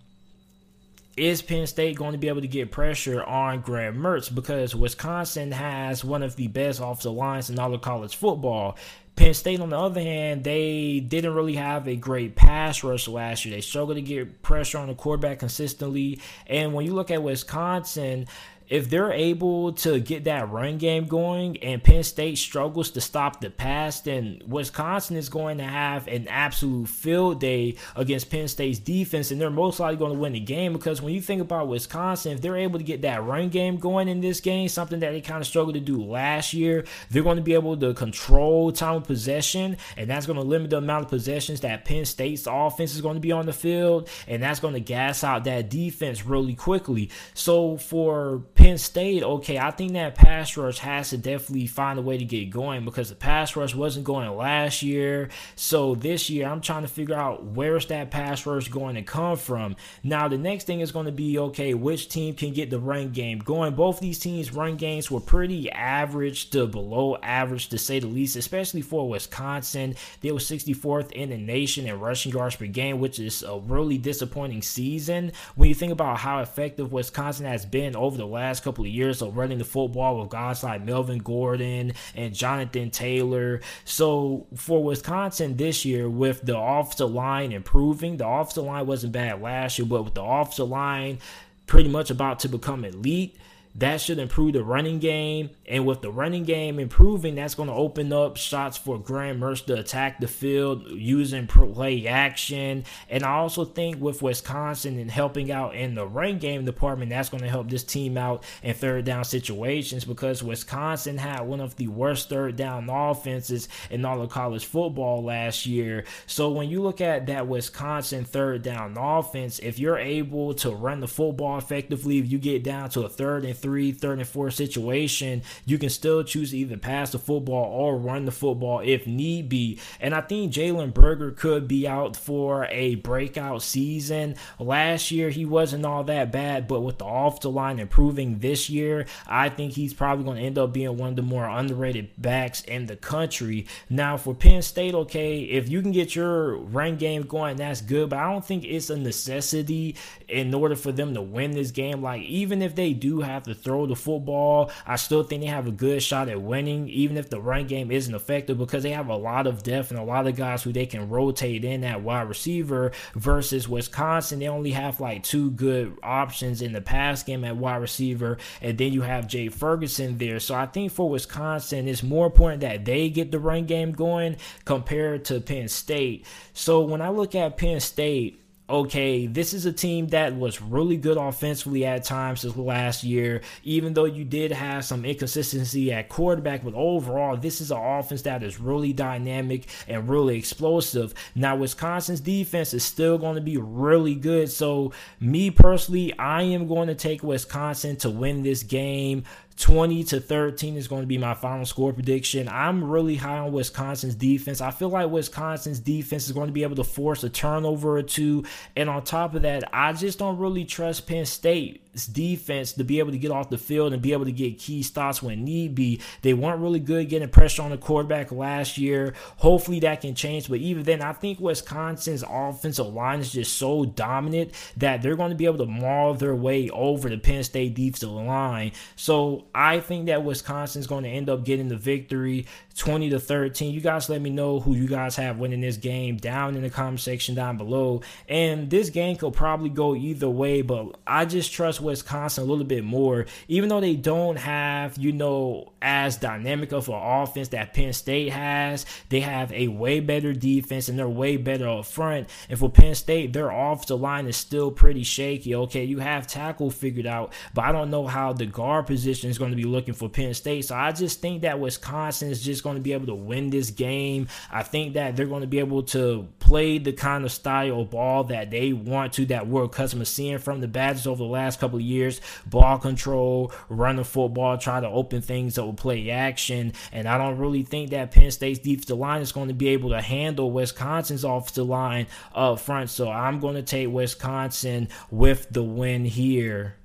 is Penn State going to be able to get pressure on Graham Mertz because Wisconsin has one of the best offensive lines in all of college football. Penn State, on the other hand, they didn't really have a great pass rush last year. They struggled to get pressure on the quarterback consistently. And when you look at Wisconsin, if they're able to get that run game going and Penn State struggles to stop the pass, then Wisconsin is going to have an absolute field day against Penn State's defense, and they're most likely going to win the game because when you think about Wisconsin, if they're able to get that run game going in this game, something that they kind of struggled to do last year, they're going to be able to control time of possession, and that's going to limit the amount of possessions that Penn State's offense is going to be on the field, and that's going to gas out that defense really quickly. So for Penn State, okay, I think that pass rush has to definitely find a way to get going because the pass rush wasn't going last year. So this year, I'm trying to figure out where's that pass rush going to come from. Now, the next thing is going to be okay, which team can get the run game going? Both these teams' run games were pretty average to below average, to say the least, especially for Wisconsin. They were 64th in the nation in rushing yards per game, which is a really disappointing season when you think about how effective Wisconsin has been over the last last couple of years of running the football with guys like Melvin Gordon and Jonathan Taylor. So for Wisconsin this year, with the offensive line improving, the offensive line wasn't bad last year, but with the offensive line pretty much about to become elite that should improve the running game. And with the running game improving, that's going to open up shots for Graham Mertz to attack the field using play action. And I also think with Wisconsin and helping out in the run game department, that's going to help this team out in third down situations because Wisconsin had one of the worst third down offenses in all of college football last year. So when you look at that Wisconsin third down offense, if you're able to run the football effectively, if you get down to a third and three, third and four situation, you can still choose to either pass the football or run the football if need be. And I think Jalen Berger could be out for a breakout season. Last year, he wasn't all that bad, but with the off the line improving this year, I think he's probably going to end up being one of the more underrated backs in the country. Now, for Penn State, okay, if you can get your run game going, that's good, but I don't think it's a necessity in order for them to win this game. Like, even if they do have to throw the football. I still think they have a good shot at winning, even if the run game isn't effective, because they have a lot of depth and a lot of guys who they can rotate in at wide receiver. Versus Wisconsin, they only have like two good options in the pass game at wide receiver, and then you have Jay Ferguson there. So I think for Wisconsin, it's more important that they get the run game going compared to Penn State. So when I look at Penn State, okay, this is a team that was really good offensively at times this last year, even though you did have some inconsistency at quarterback, but overall, this is an offense that is really dynamic and really explosive. Now, Wisconsin's defense is still going to be really good. So, me personally, I am going to take Wisconsin to win this game. 20 to 13 is going to be my final score prediction. I'm really high on Wisconsin's defense. I feel like Wisconsin's defense is going to be able to force a turnover or two. And on top of that, I just don't really trust Penn State defense to be able to get off the field and be able to get key stops when need be. They weren't really good getting pressure on the quarterback last year. Hopefully that can change. But even then, I think Wisconsin's offensive line is just so dominant that they're going to be able to maul their way over the Penn State defensive line. So I think that Wisconsin's going to end up getting the victory 20 to 13. You guys let me know who you guys have winning this game down in the comment section down below. And this game could probably go either way, but I just trust Wisconsin a little bit more, even though they don't have, you know, as dynamic of an offense that Penn State has. They have a way better defense and they're way better up front. And for Penn State, their offensive line is still pretty shaky. Okay, you have tackle figured out, but I don't know how the guard position is going to be looking for Penn State. So I just think that Wisconsin is just going to be able to win this game. I think that they're going to be able to play the kind of style of ball that they want to, that we're accustomed to seeing from the Badgers over the last couple of years. Ball control, run the football, try to open things up with play action. And I don't really think that Penn State's defensive line is going to be able to handle Wisconsin's offensive line up front. So I'm going to take Wisconsin with the win here.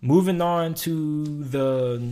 Moving on to the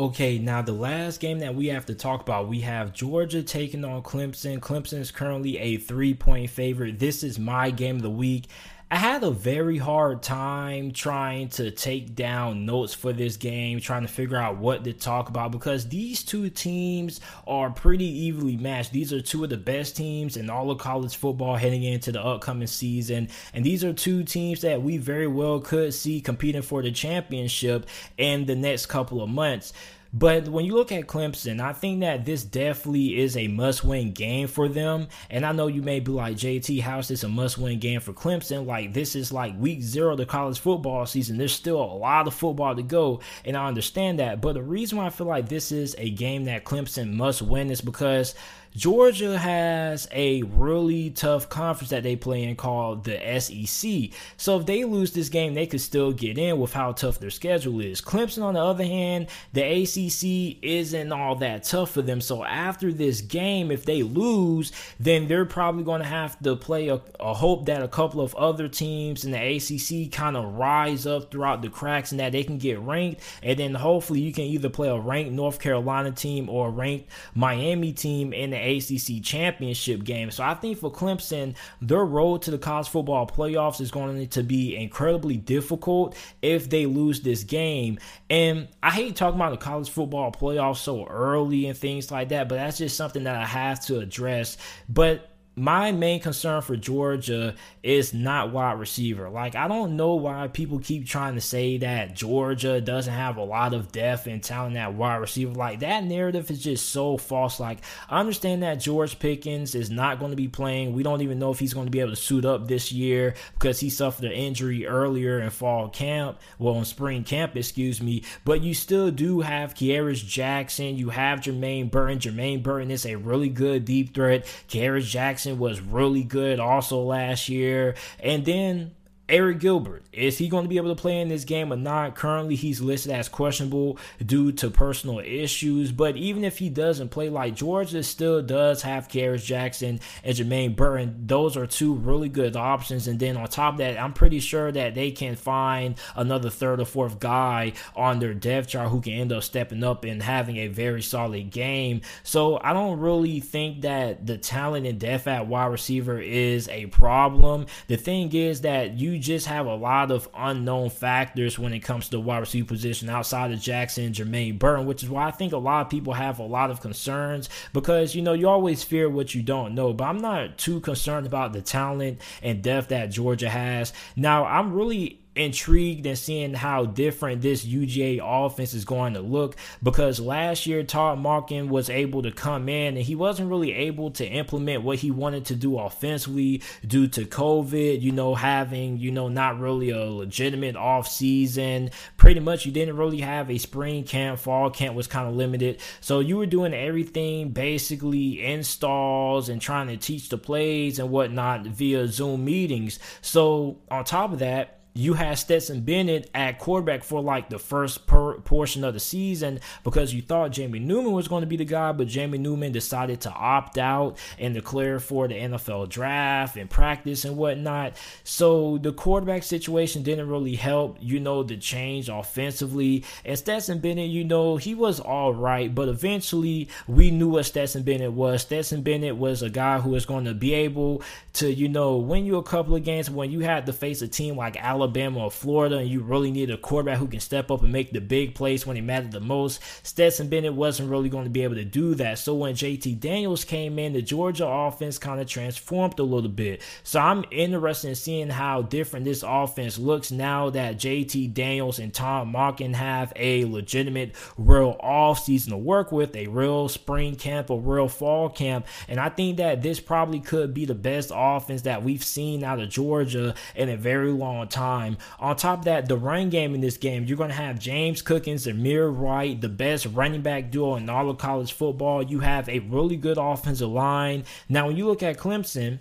Okay, now the last game that we have to talk about, we have Georgia taking on Clemson. Clemson is currently a three point favorite. This is my game of the week. I had a very hard time trying to take down notes for this game, trying to figure out what to talk about because these two teams are pretty evenly matched. These are two of the best teams in all of college football heading into the upcoming season. And these are two teams that we very well could see competing for the championship in the next couple of months. But when you look at Clemson, I think that this definitely is a must win game for them. And I know you may be like, JT, how is this a must win game for Clemson? Like, this is like week zero of the college football season. There's still a lot of football to go. And I understand that. But the reason why I feel like this is a game that Clemson must win is because Georgia has a really tough conference that they play in called the SEC. So if they lose this game, they could still get in with how tough their schedule is. Clemson, on the other hand, the ACC isn't all that tough for them. So after this game, if they lose, then they're probably going to have to play a, a hope that a couple of other teams in the ACC kind of rise up throughout the cracks and that they can get ranked. And then hopefully you can either play a ranked North Carolina team or a ranked Miami team in the ACC championship game. So I think for Clemson, their road to the college football playoffs is going to be incredibly difficult if they lose this game. And I hate talking about the college football playoffs so early and things like that, but that's just something that I have to address. But my main concern for Georgia is not wide receiver. Like, I don't know why people keep trying to say that Georgia doesn't have a lot of depth and talent at wide receiver. Like, that narrative is just so false. Like, I understand that George Pickens is not going to be playing. We don't even know if he's going to be able to suit up this year because he suffered an injury earlier in fall camp, well, in spring camp, excuse me. But you still do have Kearis Jackson. You have Jermaine Burton. Jermaine Burton is a really good deep threat. Kearis Jackson Jackson was really good also last year. And then Arik Gilbert, is he going to be able to play in this game or not? Currently, he's listed as questionable due to personal issues. But even if he doesn't play, like Georgia still does have Kearis Jackson and Jermaine Burton. Those are two really good options. And then on top of that, I'm pretty sure that they can find another third or fourth guy on their depth chart who can end up stepping up and having a very solid game. So I don't really think that the talent and depth at wide receiver is a problem. The thing is that you just have a lot of unknown factors when it comes to the wide receiver position outside of Jackson and Jermaine Burton, which is why I think a lot of people have a lot of concerns because, you know, you always fear what you don't know. But I'm not too concerned about the talent and depth that Georgia has. Now, I'm really intrigued in seeing how different this UGA offense is going to look because last year Todd Monken was able to come in and he wasn't really able to implement what he wanted to do offensively due to COVID, you know, having, you know, not really a legitimate off season. Pretty much you didn't really have a spring camp, fall camp was kind of limited. So you were doing everything basically installs and trying to teach the plays and whatnot via Zoom meetings. So on top of that, you had Stetson Bennett at quarterback for like the first portion of the season because you thought Jamie Newman was going to be the guy, but Jamie Newman decided to opt out and declare for the NFL draft and practice and whatnot. So the quarterback situation didn't really help, you know, the change offensively. And Stetson Bennett, you know, he was all right, but eventually we knew what Stetson Bennett was. Stetson Bennett was a guy who was going to be able to, you know, win you a couple of games when you had to face a team like Alabama or Florida and you really need a quarterback who can step up and make the big plays when it mattered the most, Stetson Bennett wasn't really going to be able to do that. So when JT Daniels came in, the Georgia offense kind of transformed a little bit. So I'm interested in seeing how different this offense looks now that JT Daniels and Tom Monken have a legitimate real off season to work with, a real spring camp, a real fall camp. And I think that this probably could be the best offense that we've seen out of Georgia in a very long time. On top of that, the run game in this game, you're going to have James Cook and Zamir White, the best running back duo in all of college football. You have a really good offensive line. Now, when you look at Clemson,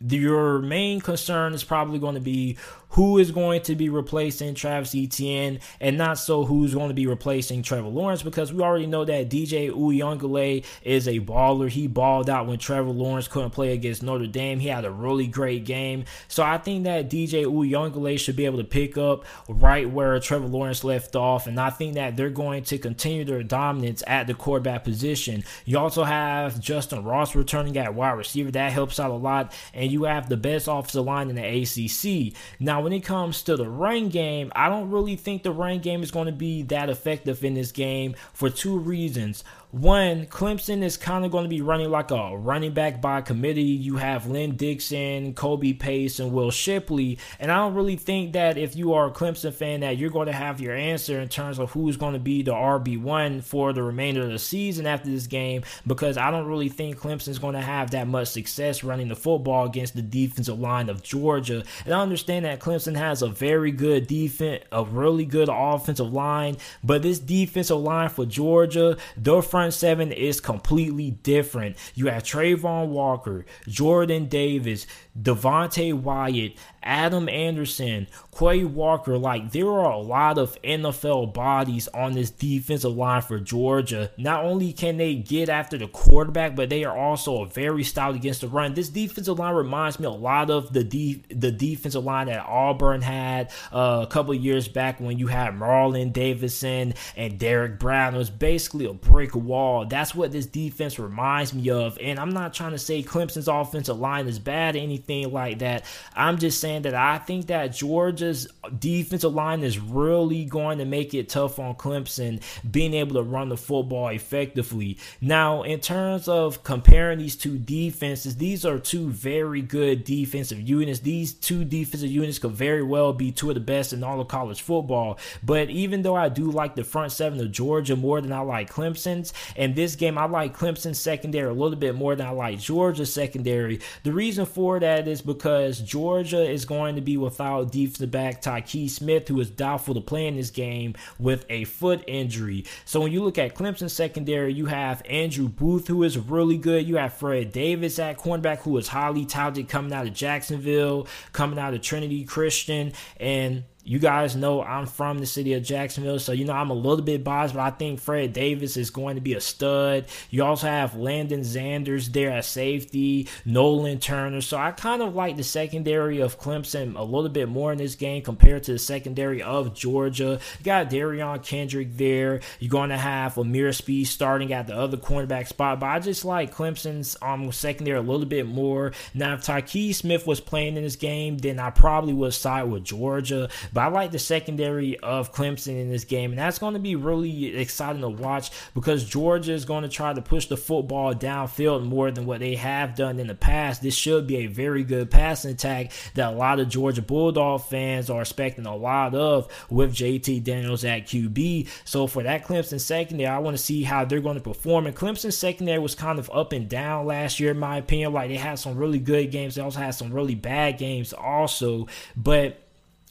your main concern is probably going to be who is going to be replacing Travis Etienne and not so who's going to be replacing Trevor Lawrence because we already know that DJ Uiagalelei is a baller. He balled out when Trevor Lawrence couldn't play against Notre Dame. He had a really great game. So I think that DJ Uiagalelei should be able to pick up right where Trevor Lawrence left off. And I think that they're going to continue their dominance at the quarterback position. You also have Justin Ross returning at wide receiver. That helps out a lot. And you have the best offensive line in the ACC. Now, when it comes to the run game, I don't really think the run game is going to be that effective in this game for two reasons. One, Clemson is kind of going to be running like a running back by committee. You have Lynn Dixon, Kobe Pace, and Will Shipley. And I don't really think that if you are a Clemson fan that you're going to have your answer in terms of who's going to be the RB1 for the remainder of the season after this game because I don't really think Clemson is going to have that much success running the football against the defensive line of Georgia. And I understand that Clemson has a very good defense, a really good offensive line, but this defensive line for Georgia, their front front seven is completely different. You have Travon Walker, Jordan Davis, Devonte Wyatt, Adam Anderson, Quay Walker. Like, there are a lot of NFL bodies on this defensive line for Georgia. Not only can they get after the quarterback, but they are also very stout against the run. This defensive line reminds me a lot of the de- the defensive line that Auburn had uh, a couple years back when you had Marlon Davidson and Derrick Brown. It was basically a brick wall. That's what this defense reminds me of. And I'm not trying to say Clemson's offensive line is bad or anything like that. I'm just saying that I think that Georgia's defensive line is really going to make it tough on Clemson being able to run the football effectively. Now, in terms of comparing these two defenses, these are two very good defensive units. These two defensive units could very well be two of the best in all of college football. But even though I do like the front seven of Georgia more than I like Clemson's, and this game I like Clemson's secondary a little bit more than I like Georgia's secondary. The reason for that is because Georgia is going to be without defensive back Tykee Smith, who is doubtful to play in this game with a foot injury. So when you look at Clemson secondary, you have Andrew Booth, who is really good. You have Fred Davis at cornerback, who is highly touted coming out of Jacksonville, coming out of Trinity Christian, and you guys know I'm from the city of Jacksonville, so you know I'm a little bit biased, but I think Fred Davis is going to be a stud. You also have Lannden Zanders there at safety, Nolan Turner. So I kind of like the secondary of Clemson a little bit more in this game compared to the secondary of Georgia. You got Derion Kendrick there. You're going to have Ameer Speed starting at the other cornerback spot, but I just like Clemson's um secondary a little bit more. Now, if Tykee Smith was playing in this game, then I probably would side with Georgia. But I like the secondary of Clemson in this game, and that's going to be really exciting to watch because Georgia is going to try to push the football downfield more than what they have done in the past. This should be a very good passing attack that a lot of Georgia Bulldog fans are expecting a lot of with JT Daniels at QB. So for that Clemson secondary, I want to see how they're going to perform. And Clemson secondary was kind of up and down last year, in my opinion. Like they had some really good games, they also had some really bad games, also. But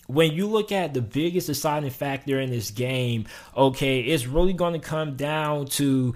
when you look at the biggest deciding factor in this game, okay, it's really going to come down to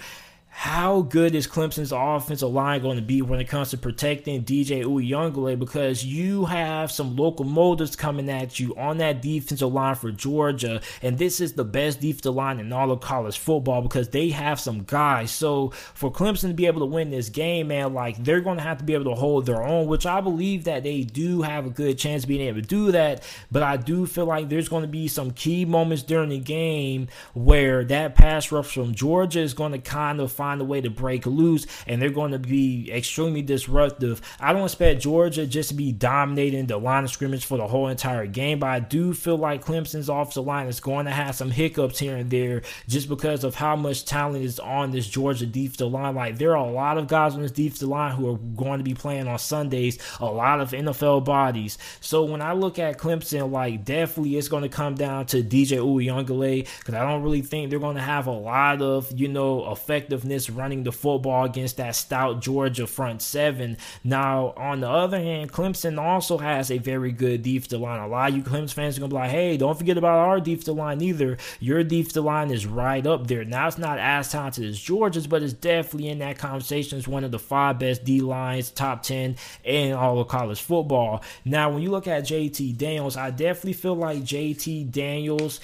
how good is Clemson's offensive line going to be when it comes to protecting DJ Uiagalelei? Because you have some locomotives coming at you on that defensive line for Georgia, and this is the best defensive line in all of college football because they have some guys. So for Clemson to be able to win this game, man, like they're going to have to be able to hold their own, which I believe that they do have a good chance of being able to do that. But I do feel like there's going to be some key moments during the game where that pass rush from Georgia is going to kind of find find a way to break loose, and they're going to be extremely disruptive. I don't expect Georgia just to be dominating the line of scrimmage for the whole entire game, but I do feel like Clemson's offensive line is going to have some hiccups here and there just because of how much talent is on this Georgia defensive line. Like there are a lot of guys on this defensive line who are going to be playing on Sundays, a lot of NFL bodies. So when I look at Clemson, like definitely it's going to come down to DJ Uiagalelei because I don't really think they're going to have a lot of you know effectiveness running the football against that stout Georgia front seven. Now, on the other hand, Clemson also has a very good defensive line. A lot of you Clemson fans are going to be like, hey, don't forget about our defensive line either. Your defensive line is right up there. Now, it's not as talented as Georgia's, but it's definitely in that conversation as one of the five best D lines, top 10 in all of college football. Now, when you look at JT Daniels, I definitely feel like JT Daniels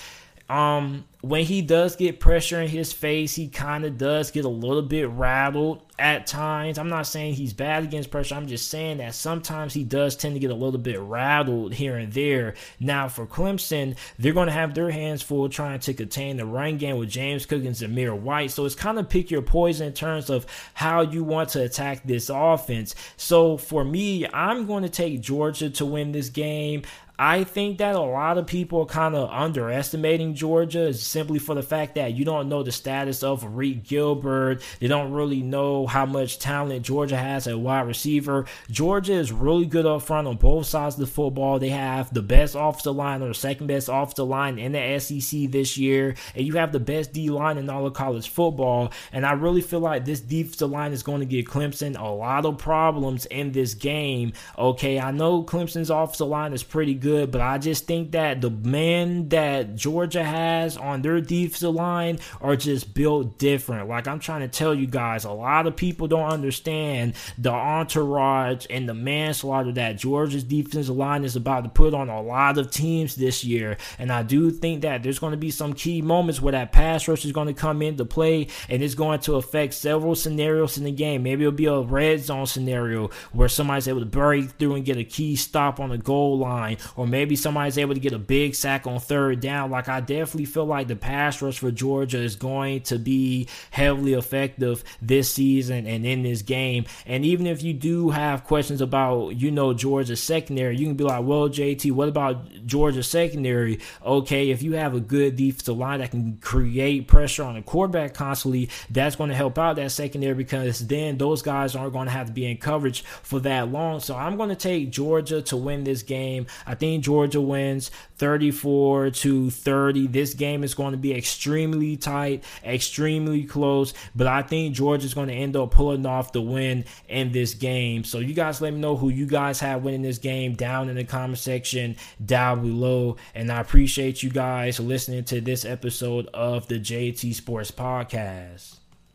um when he does get pressure in his face, he kind of does get a little bit rattled at times. I'm not saying he's bad against pressure. I'm just saying that sometimes he does tend to get a little bit rattled here and there. Now, for Clemson, they're going to have their hands full trying to contain the run game with James Cook and Zamir White. So it's kind of pick your poison in terms of how you want to attack this offense. So for me, I'm going to take Georgia to win this game. I think that a lot of people are kind of underestimating Georgia simply for the fact that you don't know the status of Reed Gilbert. They don't really know how much talent Georgia has at wide receiver. Georgia is really good up front on both sides of the football. They have the best offensive line or second best offensive line in the SEC this year, and you have the best D line in all of college football. And I really feel like this defensive line is going to give Clemson a lot of problems in this game. Okay, I know Clemson's offensive line is pretty good good, but I just think that the men that Georgia has on their defensive line are just built different. Like I'm trying to tell you guys, a lot of people don't understand the entourage and the manslaughter that Georgia's defensive line is about to put on a lot of teams this year. And I do think that there's going to be some key moments where that pass rush is going to come into play and it's going to affect several scenarios in the game. Maybe it'll be a red zone scenario where somebody's able to break through and get a key stop on the goal line, or maybe somebody's able to get a big sack on third down. Like I definitely feel like the pass rush for Georgia is going to be heavily effective this season and in this game. And even if you do have questions about, you know, Georgia's secondary, you can be like, well, JT, what about Georgia's secondary? Okay, if you have a good defensive line that can create pressure on the quarterback constantly, that's going to help out that secondary because then those guys aren't going to have to be in coverage for that long. So I'm going to take Georgia to win this game. I think Georgia wins 34 to 30. This game is going to be extremely tight, extremely close, but I think Georgia is going to end up pulling off the win in this game. So you guys let me know who you guys have winning this game down in the comment section down below. And I appreciate you guys listening to this episode of the JT Sports Podcast.